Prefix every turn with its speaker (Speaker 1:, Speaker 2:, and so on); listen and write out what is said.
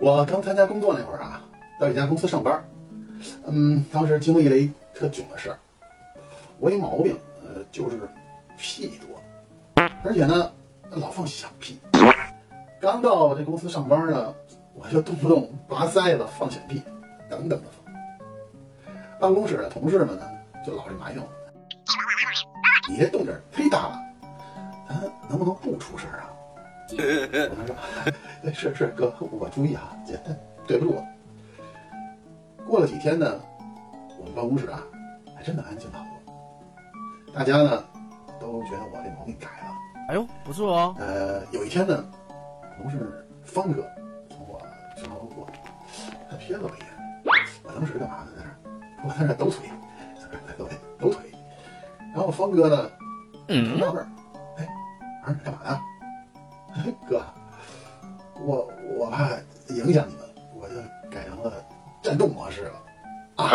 Speaker 1: 我刚参加工作那会儿啊，到一家公司上班，嗯，当时经历了一特囧的事儿。我一毛病，呃，就是屁多，而且呢，老放响屁。刚到这公司上班呢，我就动不动拔塞子、放响屁，等等的放。办公室的同事们呢，就老是埋怨我：“你这动静忒大了，咱能不能不出声啊？” 我说：“是是哥，我注意啊，姐，对不住。”过了几天呢，我们办公室啊，还真的安静好多。大家呢，都觉得我这毛病改了。
Speaker 2: 哎呦，不错哦。
Speaker 1: 呃，有一天呢，同事方哥从我身后路过，他瞥了我一眼。我当时干嘛呢？在那儿，我在那儿抖腿，在那儿抖腿，抖腿。然后方哥呢，
Speaker 2: 嗯，
Speaker 1: 纳闷儿，哎，儿干嘛呢？哥，我我怕影响你们，我就改成了战斗模式了。啊！